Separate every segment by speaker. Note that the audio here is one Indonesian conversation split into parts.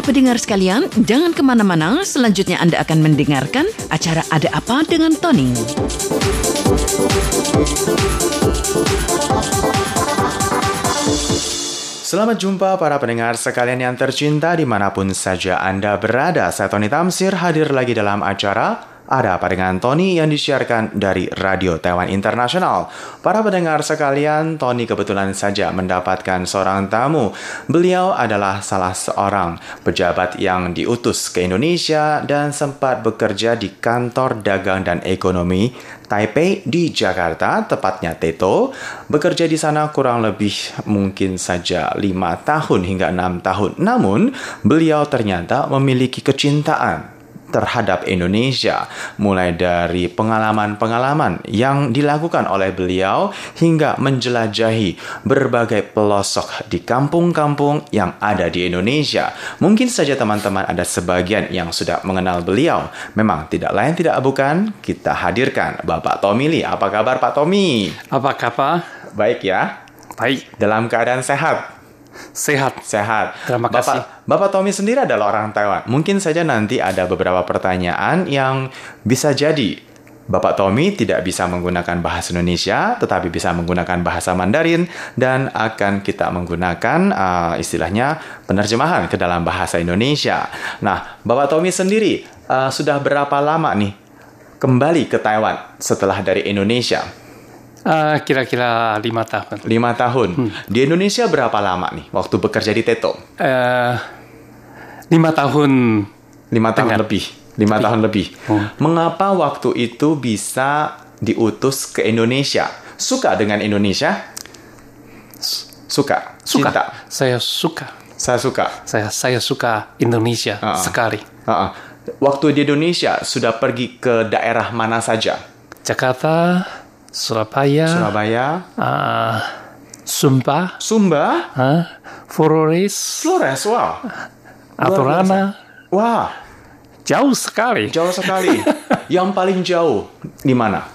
Speaker 1: Para pendengar sekalian, jangan ke mana-mana. Selanjutnya Anda akan mendengarkan acara Ada Apa dengan Tony.
Speaker 2: Selamat jumpa para pendengar sekalian yang tercinta di mana pun saja Anda berada. Saya Tony Tamsir hadir lagi dalam acara ada apa dengan Tony yang disiarkan dari Radio Taiwan Internasional. Para pendengar sekalian, Tony kebetulan saja mendapatkan seorang tamu. Beliau adalah salah seorang pejabat yang diutus ke Indonesia dan sempat bekerja di kantor dagang dan ekonomi Taipei di Jakarta, tepatnya Teto. Bekerja di sana kurang lebih mungkin saja lima tahun hingga enam tahun. Namun, beliau ternyata memiliki kecintaan terhadap Indonesia, mulai dari pengalaman-pengalaman yang dilakukan oleh beliau hingga menjelajahi berbagai pelosok di kampung-kampung yang ada di Indonesia. Mungkin saja teman-teman ada sebagian yang sudah mengenal beliau. Memang tidak lain tidak bukan kita hadirkan Bapak Tommy Lee. Apa kabar Pak Tommy?
Speaker 3: Apa kabar?
Speaker 2: Baik ya.
Speaker 3: Baik.
Speaker 2: Dalam keadaan sehat.
Speaker 3: Sehat.
Speaker 2: Sehat.
Speaker 3: Terima kasih.
Speaker 2: Bapak, Bapak Tommy sendiri adalah orang Taiwan. Mungkin saja nanti ada beberapa pertanyaan yang bisa jadi Bapak Tommy tidak bisa menggunakan bahasa Indonesia, tetapi bisa menggunakan bahasa Mandarin dan akan kita menggunakan uh, istilahnya penerjemahan ke dalam bahasa Indonesia. Nah, Bapak Tommy sendiri uh, sudah berapa lama nih kembali ke Taiwan setelah dari Indonesia?
Speaker 3: Uh, kira-kira lima tahun.
Speaker 2: Lima tahun. Hmm. Di Indonesia berapa lama nih waktu bekerja di Teto?
Speaker 3: Uh, lima tahun.
Speaker 2: Lima tahun Dengan. lebih. Lima lebih. tahun lebih. Hmm. Mengapa waktu itu bisa diutus ke Indonesia? Suka dengan Indonesia? Suka.
Speaker 3: Suka.
Speaker 2: Cinta.
Speaker 3: Saya suka.
Speaker 2: Saya suka.
Speaker 3: Saya saya suka Indonesia uh -uh. sekali.
Speaker 2: Uh -uh. Waktu di Indonesia sudah pergi ke daerah mana saja?
Speaker 3: Jakarta, Surabaya,
Speaker 2: Surabaya,
Speaker 3: uh, Sumba,
Speaker 2: Sumba,
Speaker 3: uh, Flores,
Speaker 2: Flores, wah,
Speaker 3: Aturana,
Speaker 2: wah,
Speaker 3: jauh sekali,
Speaker 2: jauh sekali. Yang paling jauh di mana?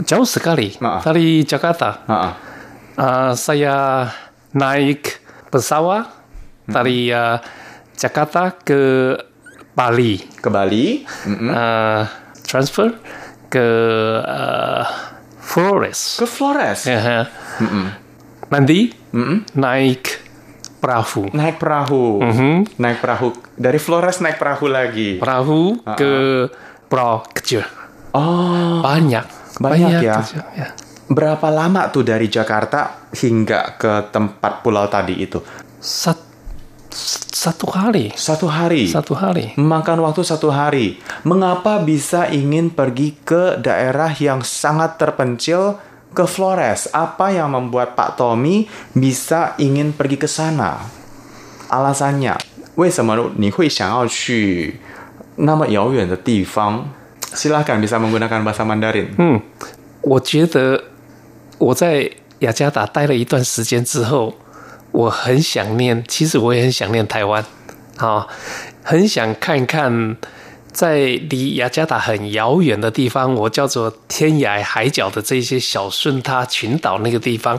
Speaker 3: Jauh sekali nah. dari Jakarta.
Speaker 2: Nah.
Speaker 3: Uh, saya naik pesawat hmm. dari uh, Jakarta ke Bali.
Speaker 2: Ke Bali.
Speaker 3: Mm -hmm. uh, transfer ke uh, Flores.
Speaker 2: Ke Flores.
Speaker 3: Ya. Mm -mm. Nanti mm -mm. naik perahu.
Speaker 2: Naik perahu.
Speaker 3: Mm -hmm.
Speaker 2: Naik perahu dari Flores naik perahu lagi.
Speaker 3: Perahu uh -uh. ke pulau kecil.
Speaker 2: Oh.
Speaker 3: Banyak.
Speaker 2: Banyak, Banyak ya.
Speaker 3: Kecil, ya.
Speaker 2: Berapa lama tuh dari Jakarta hingga ke tempat pulau tadi itu?
Speaker 3: Sat satu hari.
Speaker 2: Satu hari.
Speaker 3: Satu hari.
Speaker 2: Makan waktu satu hari. Mengapa bisa ingin pergi ke daerah yang sangat terpencil ke Flores? Apa yang membuat Pak Tommy bisa ingin pergi ke sana? Alasannya, 为什么你会想要去那么遥远的地方？Silahkan bisa menggunakan bahasa Mandarin.
Speaker 3: 嗯，我觉得我在雅加达待了一段时间之后。 我很想念，其实我也很想念台湾，啊，很想看看在离雅加达很遥远的地方，我叫做天涯海角的这些小顺他群岛那个地方，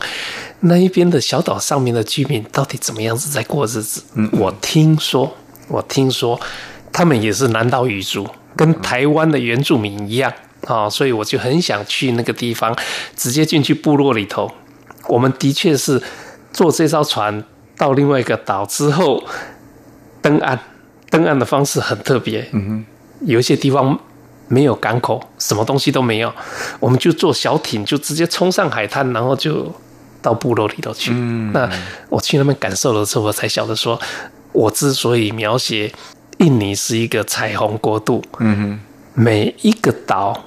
Speaker 3: 那一边的小岛上面的居民到底怎么样子在过日子？嗯，我听说，我听说他们也是南岛语族，跟台湾的原住民一样啊，所以我就很想去那个地方，直接进去部落里头。我们的确是。坐这艘船到另外一个岛之后，登岸，登岸的方式很特别。嗯哼，有一些地方没有港口，什么东西都没有，我们就坐小艇，就直接冲上海滩，然后就到部落里头去。嗯，那我去那边感受了之后，我才晓得说，我之所以描写印尼是一个彩虹国度，嗯哼，每一个岛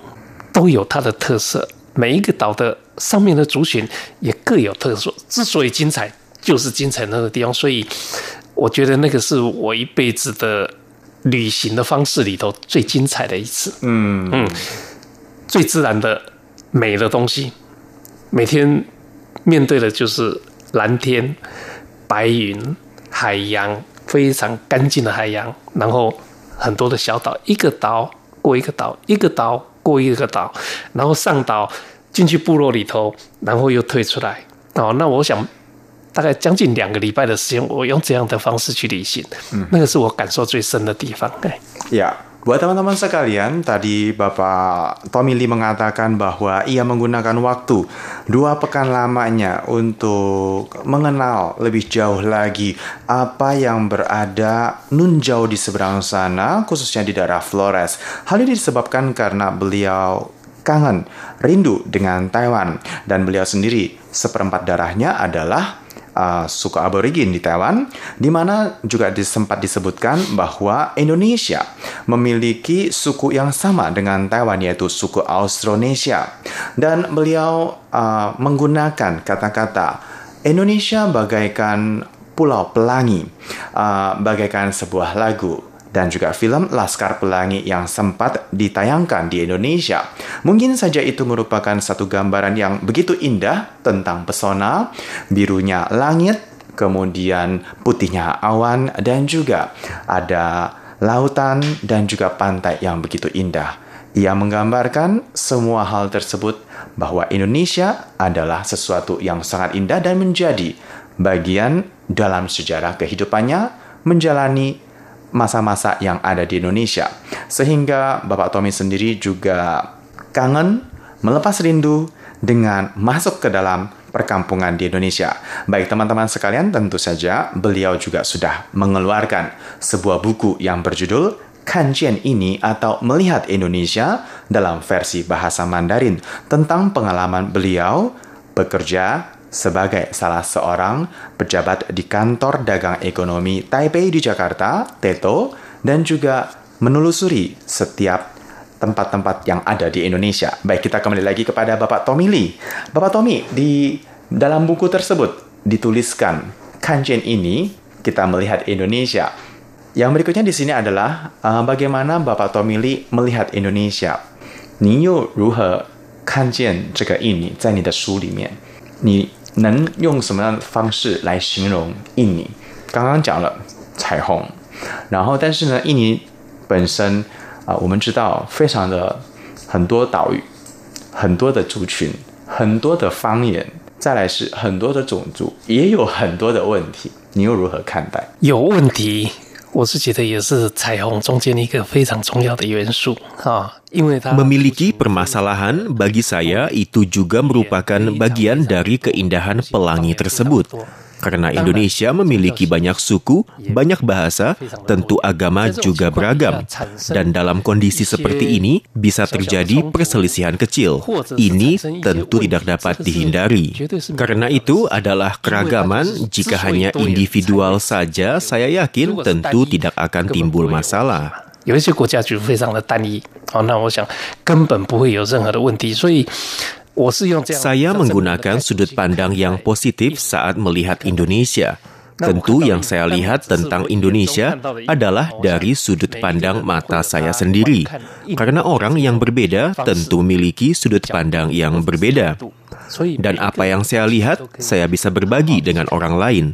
Speaker 3: 都有它的特色。每一个岛的上面的族群也各有特色，之所以精彩，就是精彩那个地方。所以我觉得那个是我一辈子的旅行的方式里头最精彩的一次。嗯嗯，最自然的美的东西，每天面对的就是蓝天、白云、海洋，非常干净的海洋，然后很多的小岛，一个岛过一个岛，一个岛。过一个岛，然后上岛进去部落里头，然后又退出来。哦，那我想 大概将近两个礼拜的时间，我用这样的方式去旅行，嗯，那个是我感受最深的地方。对，
Speaker 2: Yeah. Buat teman-teman sekalian, tadi Bapak Tommy Lee mengatakan bahwa ia menggunakan waktu dua pekan lamanya untuk mengenal lebih jauh lagi apa yang berada nun jauh di seberang sana, khususnya di daerah Flores. Hal ini disebabkan karena beliau kangen, rindu dengan Taiwan, dan beliau sendiri seperempat darahnya adalah uh, suku aborigin di Taiwan, di mana juga sempat disebutkan bahwa Indonesia memiliki suku yang sama dengan Taiwan yaitu suku Austronesia. Dan beliau uh, menggunakan kata-kata Indonesia bagaikan pulau pelangi, uh, bagaikan sebuah lagu dan juga film Laskar Pelangi yang sempat ditayangkan di Indonesia. Mungkin saja itu merupakan satu gambaran yang begitu indah tentang pesona, birunya langit, kemudian putihnya awan, dan juga ada lautan dan juga pantai yang begitu indah. Ia menggambarkan semua hal tersebut bahwa Indonesia adalah sesuatu yang sangat indah dan menjadi bagian dalam sejarah kehidupannya menjalani masa-masa yang ada di Indonesia. Sehingga Bapak Tommy sendiri juga kangen melepas rindu dengan masuk ke dalam perkampungan di Indonesia. Baik teman-teman sekalian, tentu saja beliau juga sudah mengeluarkan sebuah buku yang berjudul Kanjian ini atau Melihat Indonesia dalam versi bahasa Mandarin tentang pengalaman beliau bekerja sebagai salah seorang pejabat di kantor dagang ekonomi Taipei di Jakarta, Teto, dan juga menelusuri setiap tempat-tempat yang ada di Indonesia. Baik, kita kembali lagi kepada Bapak Tommy Lee. Bapak Tommy, di dalam buku tersebut dituliskan kanjen ini kita melihat Indonesia. Yang berikutnya di sini adalah uh, bagaimana Bapak Tommy Lee melihat Indonesia. 你又如何看见这个印尼在你的书里面？你 能用什么样的方式来形容印尼？刚刚讲了彩虹，然后但是呢，印尼本身啊、我们知道非常的很多岛屿，很多的族群，很多的方言，再来是很多的种族，也有很多的问题，你又如何看待？
Speaker 3: 有问题。我是觉得也是彩虹中间一个非常重要的元素啊，因为它
Speaker 4: memiliki permasalahan bagi saya itu juga merupakan bagian dari keindahan pelangi tersebut. Karena Indonesia memiliki banyak suku, banyak bahasa, tentu agama juga beragam. Dan dalam kondisi seperti ini, bisa terjadi perselisihan kecil. Ini tentu tidak dapat dihindari. Karena itu adalah keragaman, jika hanya individual saja, saya yakin tentu tidak akan timbul masalah.
Speaker 3: 有一些国家就非常的单一，好，那我想根本不会有任何的问题，所以
Speaker 4: saya menggunakan sudut pandang yang positif saat melihat Indonesia. Tentu yang saya lihat tentang Indonesia adalah dari sudut pandang mata saya sendiri. Karena orang yang berbeda tentu memiliki sudut pandang yang berbeda. Dan apa yang saya lihat, saya bisa berbagi dengan orang lain.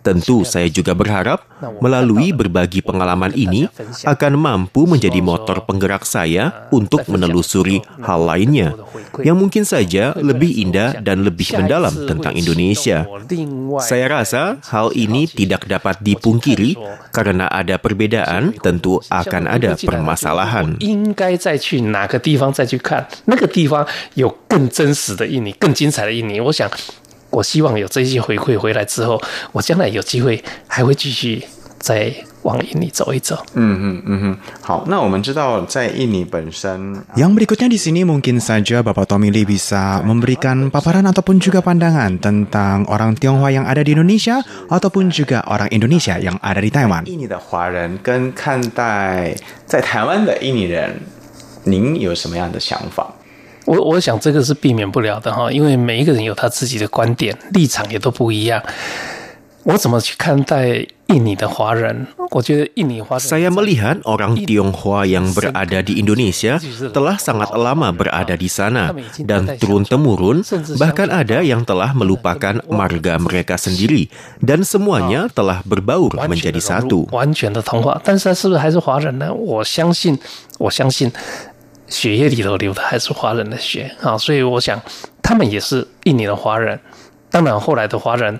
Speaker 4: Tentu saya juga berharap melalui berbagi pengalaman ini akan mampu menjadi motor penggerak saya untuk menelusuri hal lainnya yang mungkin saja lebih indah dan lebih mendalam tentang Indonesia. Saya rasa hal ini tidak dapat dipungkiri karena ada perbedaan tentu akan ada permasalahan.
Speaker 3: 我希望有这些回馈回来之后，我将来有机会还会继续再往印尼走一走。
Speaker 2: 嗯嗯嗯哼，好，那我们知道在印尼本身，yang berikutnya di sini mungkin saja Bapak Tommy Lee bisa memberikan paparan ataupun juga pandangan tentang orang Tionghoa yang ada di Indonesia ataupun juga orang Indonesia yang ada di Taiwan。印尼的华人跟看待在台湾的印尼人，您有什么样的想法？
Speaker 3: 我我想这个是避免不了的哈，因为每一个人有他自己的观点、立场也都不一样。我怎么去看待印尼的华人？我觉得印尼华人。
Speaker 4: Saya melihat orang Tionghoa yang berada di Indonesia telah sangat lama berada di sana dan turun temurun, bahkan ada yang telah melupakan marga mereka sendiri dan semuanya telah berbaur menjadi satu.
Speaker 3: 完全的同化，但是他是不是还是华人呢？我相信，我相信。 血液里头流的还是华人的血啊，所以我想他们也是印尼的华人。当然，后来的华人，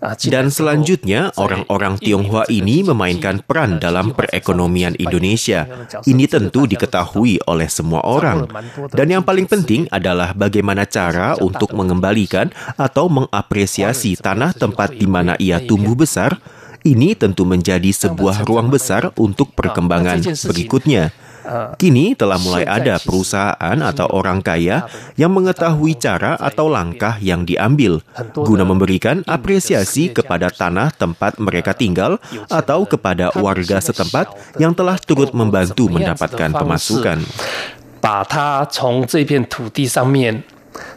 Speaker 4: Dan selanjutnya, orang-orang Tionghoa ini memainkan peran dalam perekonomian Indonesia. Ini tentu diketahui oleh semua orang. Dan yang paling penting adalah bagaimana cara untuk mengembalikan atau mengapresiasi tanah tempat di mana ia tumbuh besar. Ini tentu menjadi sebuah ruang besar untuk perkembangan berikutnya. Kini telah mulai ada perusahaan atau orang kaya yang mengetahui cara atau langkah yang diambil guna memberikan apresiasi kepada tanah tempat mereka tinggal atau kepada warga setempat yang telah turut membantu mendapatkan pemasukan.
Speaker 3: 把它从这片土地上面，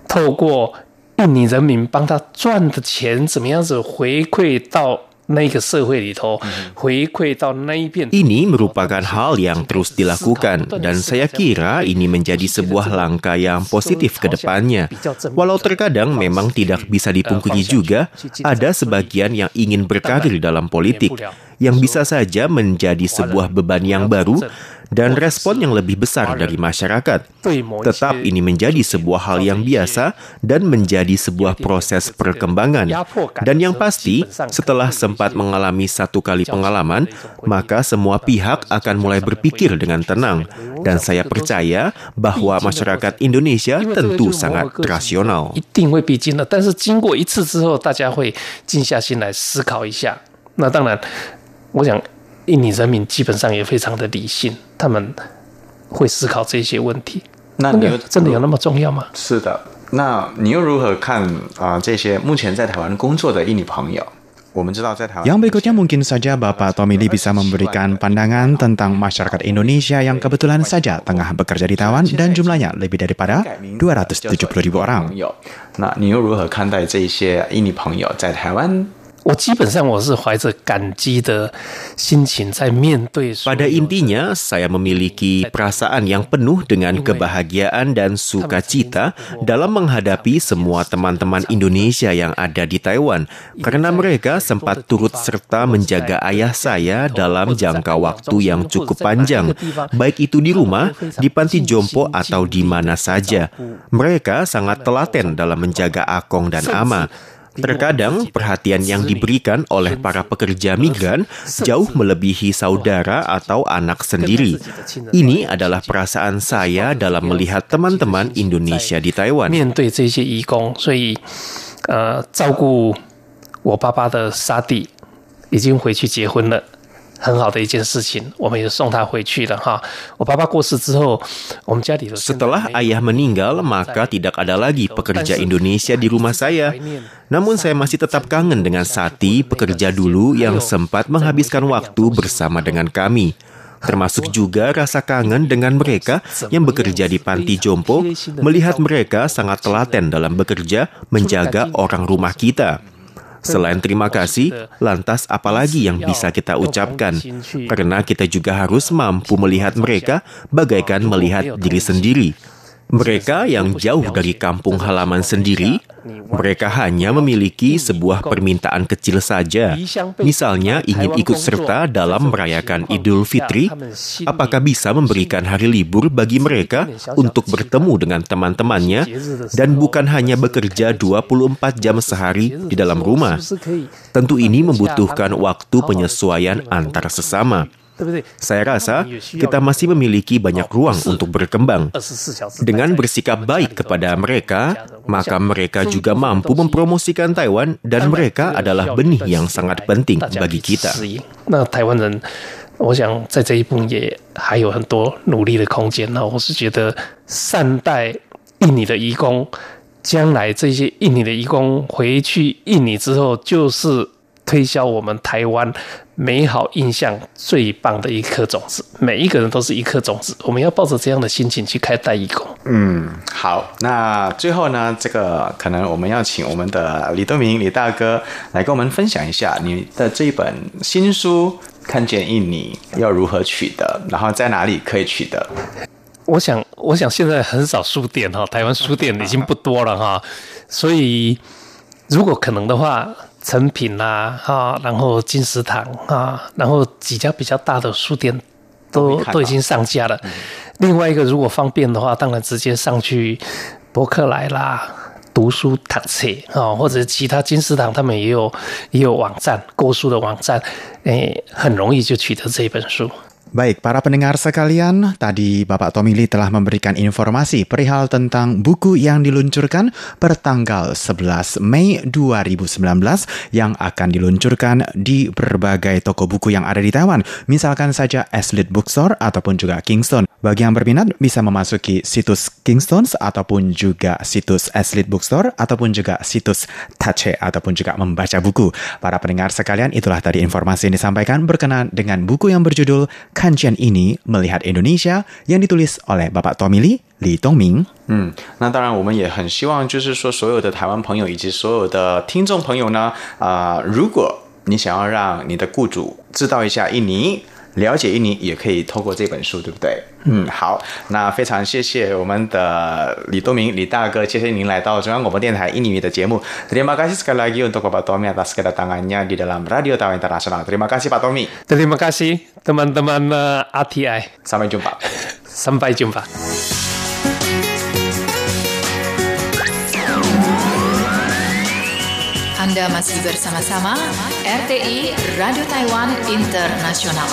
Speaker 3: 透过印尼人民帮他赚的钱，怎么样子回馈到
Speaker 4: ini merupakan hal yang terus dilakukan dan saya kira ini menjadi sebuah langkah yang positif ke depannya. Walau terkadang memang tidak bisa dipungkiri juga, ada sebagian yang ingin berkarir dalam politik yang bisa saja menjadi sebuah beban yang baru dan respon yang lebih besar dari masyarakat. Tetap ini menjadi sebuah hal yang biasa dan menjadi sebuah proses perkembangan. Dan yang pasti, setelah sempat mengalami satu kali pengalaman, maka semua pihak akan mulai berpikir dengan tenang. Dan saya percaya bahwa masyarakat Indonesia tentu sangat rasional.
Speaker 3: 一定会必经的，但是经过一次之后，大家会静下心来思考一下。那当然， 我想印尼人民基本上也非常的理性，他们会思考这些问题。
Speaker 2: 那你又
Speaker 3: 真的有那么重要吗？
Speaker 2: 是的，那你又如何看啊、呃、这些目前在台湾工作的印尼朋友
Speaker 5: ？Yang berikutnya mungkin saja Bapak Tommy Lee bisa memberikan pandangan tentang masyarakat Indonesia yang kebetulan saja tengah bekerja di Taiwan dan jumlahnya lebih daripada 270 ribu orang.
Speaker 2: 那 你又如何看待这些印尼朋友在台湾？
Speaker 3: 我基本上我是怀着感激的心情在面对。
Speaker 4: Pada intinya, saya memiliki perasaan yang penuh dengan kebahagiaan dan sukacita dalam menghadapi semua teman-teman Indonesia yang ada di Taiwan, karena mereka sempat turut serta menjaga ayah saya dalam jangka waktu yang cukup panjang, baik itu di rumah, di panti jompo, atau di mana saja. Mereka sangat telaten dalam menjaga Akong dan Ama. Terkadang perhatian yang diberikan oleh para pekerja migran jauh melebihi saudara atau anak sendiri. Ini adalah perasaan saya dalam melihat teman-teman Indonesia di Taiwan.
Speaker 3: 面对这些义工，所以呃，照顾我爸爸的沙地已经回去结婚了。 很好的一件事情，我们也送他回去了哈。我爸爸过世之后，我们家里头
Speaker 4: Setelah ayah meninggal, maka tidak ada lagi pekerja Indonesia di rumah saya. Namun saya masih tetap kangen dengan Sati, pekerja dulu yang sempat menghabiskan waktu bersama dengan kami. Termasuk juga rasa kangen dengan mereka yang bekerja di panti jompo, melihat mereka sangat telaten dalam bekerja menjaga orang rumah kita. Selain terima kasih, lantas apalagi yang bisa kita ucapkan? Karena kita juga harus mampu melihat mereka bagaikan melihat diri sendiri. Mereka yang jauh dari kampung halaman sendiri, mereka hanya memiliki sebuah permintaan kecil saja. Misalnya ingin ikut serta dalam merayakan Idul Fitri, apakah bisa memberikan hari libur bagi mereka untuk bertemu dengan teman-temannya dan bukan hanya bekerja 24 jam sehari di dalam rumah. Tentu ini membutuhkan waktu penyesuaian antar sesama. Saya rasa kita masih memiliki banyak ruang untuk berkembang. Dengan bersikap baik kepada mereka, maka mereka juga mampu mempromosikan Taiwan dan mereka adalah benih yang sangat penting bagi kita.
Speaker 3: 那台湾人，我想在这一步也还有很多努力的空间。那我是觉得善待印尼的移工，将来这些印尼的移工回去印尼之后，就是 推销我们台湾美好印象最棒的一颗种子。每一个人都是一颗种子，我们要抱着这样的心情去开代义工。
Speaker 2: 嗯，好，那最后呢，这个可能我们要请我们的李东明李大哥来跟我们分享一下你的这一本新书《看见印尼》要如何取得，然后在哪里可以取得。
Speaker 3: 我想，我想现在很少书店哈，台湾书店已经不多了哈，所以如果可能的话，成品啦啊，然后金石堂啊，然后几家比较大的书店都都已经上架了。另外一个，如果方便的话，当然直接上去博客来啦。读书堂册啊，或者其他金石堂他们也有也有网站购书的网站，诶，很容易就取得这本书。
Speaker 5: Baik, para pendengar sekalian, tadi Bapak Tommy Lee telah memberikan informasi perihal tentang buku yang diluncurkan pertanggal 11 Mei 2019 yang akan diluncurkan di berbagai toko buku yang ada di Taiwan. Misalkan saja Aslit Bookstore ataupun juga Kingston. Bagi yang berminat bisa memasuki situs Kingston ataupun juga situs Aslit Bookstore ataupun juga situs Tache ataupun juga membaca buku. Para pendengar sekalian, itulah tadi informasi yang disampaikan berkenan dengan buku yang berjudul kajian ini melihat Indonesia yang ditulis oleh Bapak Tommy Lee, Lee Dongming.
Speaker 2: 嗯，那当然，我们也很希望，就是说，所有的台湾朋友以及所有的听众朋友呢，啊、如果你想要让你的雇主知道一下印尼。了解印尼也可以透过这本书，对不对？嗯，好，那非常谢谢我们的李多明李大哥，谢谢您来到中央广播电台印尼语的节目。Terima kasih sekali lagi untuk Bapak Tommy atas kedatangannya di dalam Radio Tawa Internasional. Terima kasih Pak Tommy.
Speaker 3: Terima kasih teman-teman uh, RTI.
Speaker 2: Sampai jumpa.
Speaker 3: Sampai jumpa.
Speaker 6: Anda masih bersama-sama RTI Radio Taiwan Internasional.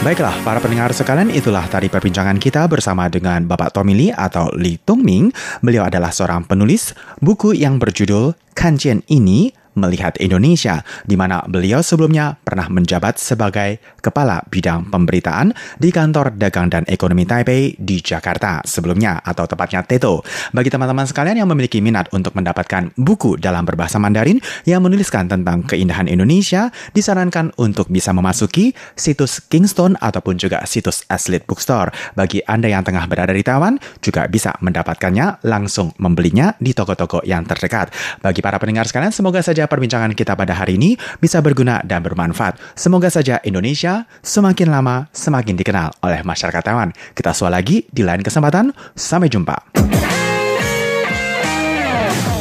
Speaker 5: Baiklah, para pendengar sekalian, itulah tadi perbincangan kita bersama dengan Bapak Tommy Lee atau Lee Tongming. Beliau adalah seorang penulis buku yang berjudul Kanjian ini melihat Indonesia, di mana beliau sebelumnya pernah menjabat sebagai Kepala Bidang Pemberitaan di Kantor Dagang dan Ekonomi Taipei di Jakarta sebelumnya, atau tepatnya TETO. Bagi teman-teman sekalian yang memiliki minat untuk mendapatkan buku dalam berbahasa Mandarin yang menuliskan tentang keindahan Indonesia, disarankan untuk bisa memasuki situs Kingston ataupun juga situs Aslit Bookstore. Bagi Anda yang tengah berada di Taiwan, juga bisa mendapatkannya langsung membelinya di toko-toko yang terdekat. Bagi para pendengar sekalian, semoga saja perbincangan kita pada hari ini bisa berguna dan bermanfaat. Semoga saja Indonesia semakin lama semakin dikenal oleh masyarakat Taiwan. Kita suara lagi di lain kesempatan. Sampai jumpa.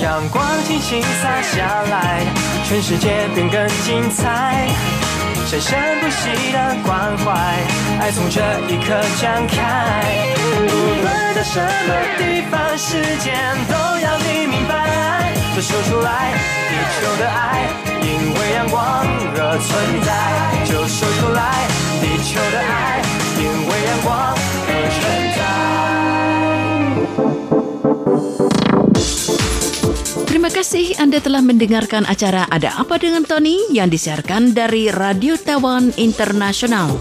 Speaker 7: 阳光轻轻洒下来，全世界变更精彩。生生不息的关怀，爱从这一刻展开。无论在什么地方，时间都要你明白。 都说出来，地球的爱，因为阳光而存在。就说出来，地球的爱，因为阳光而存在。
Speaker 1: Terima kasih Anda telah mendengarkan acara Ada Apa Dengan Tony yang disiarkan dari Radio Taiwan Internasional.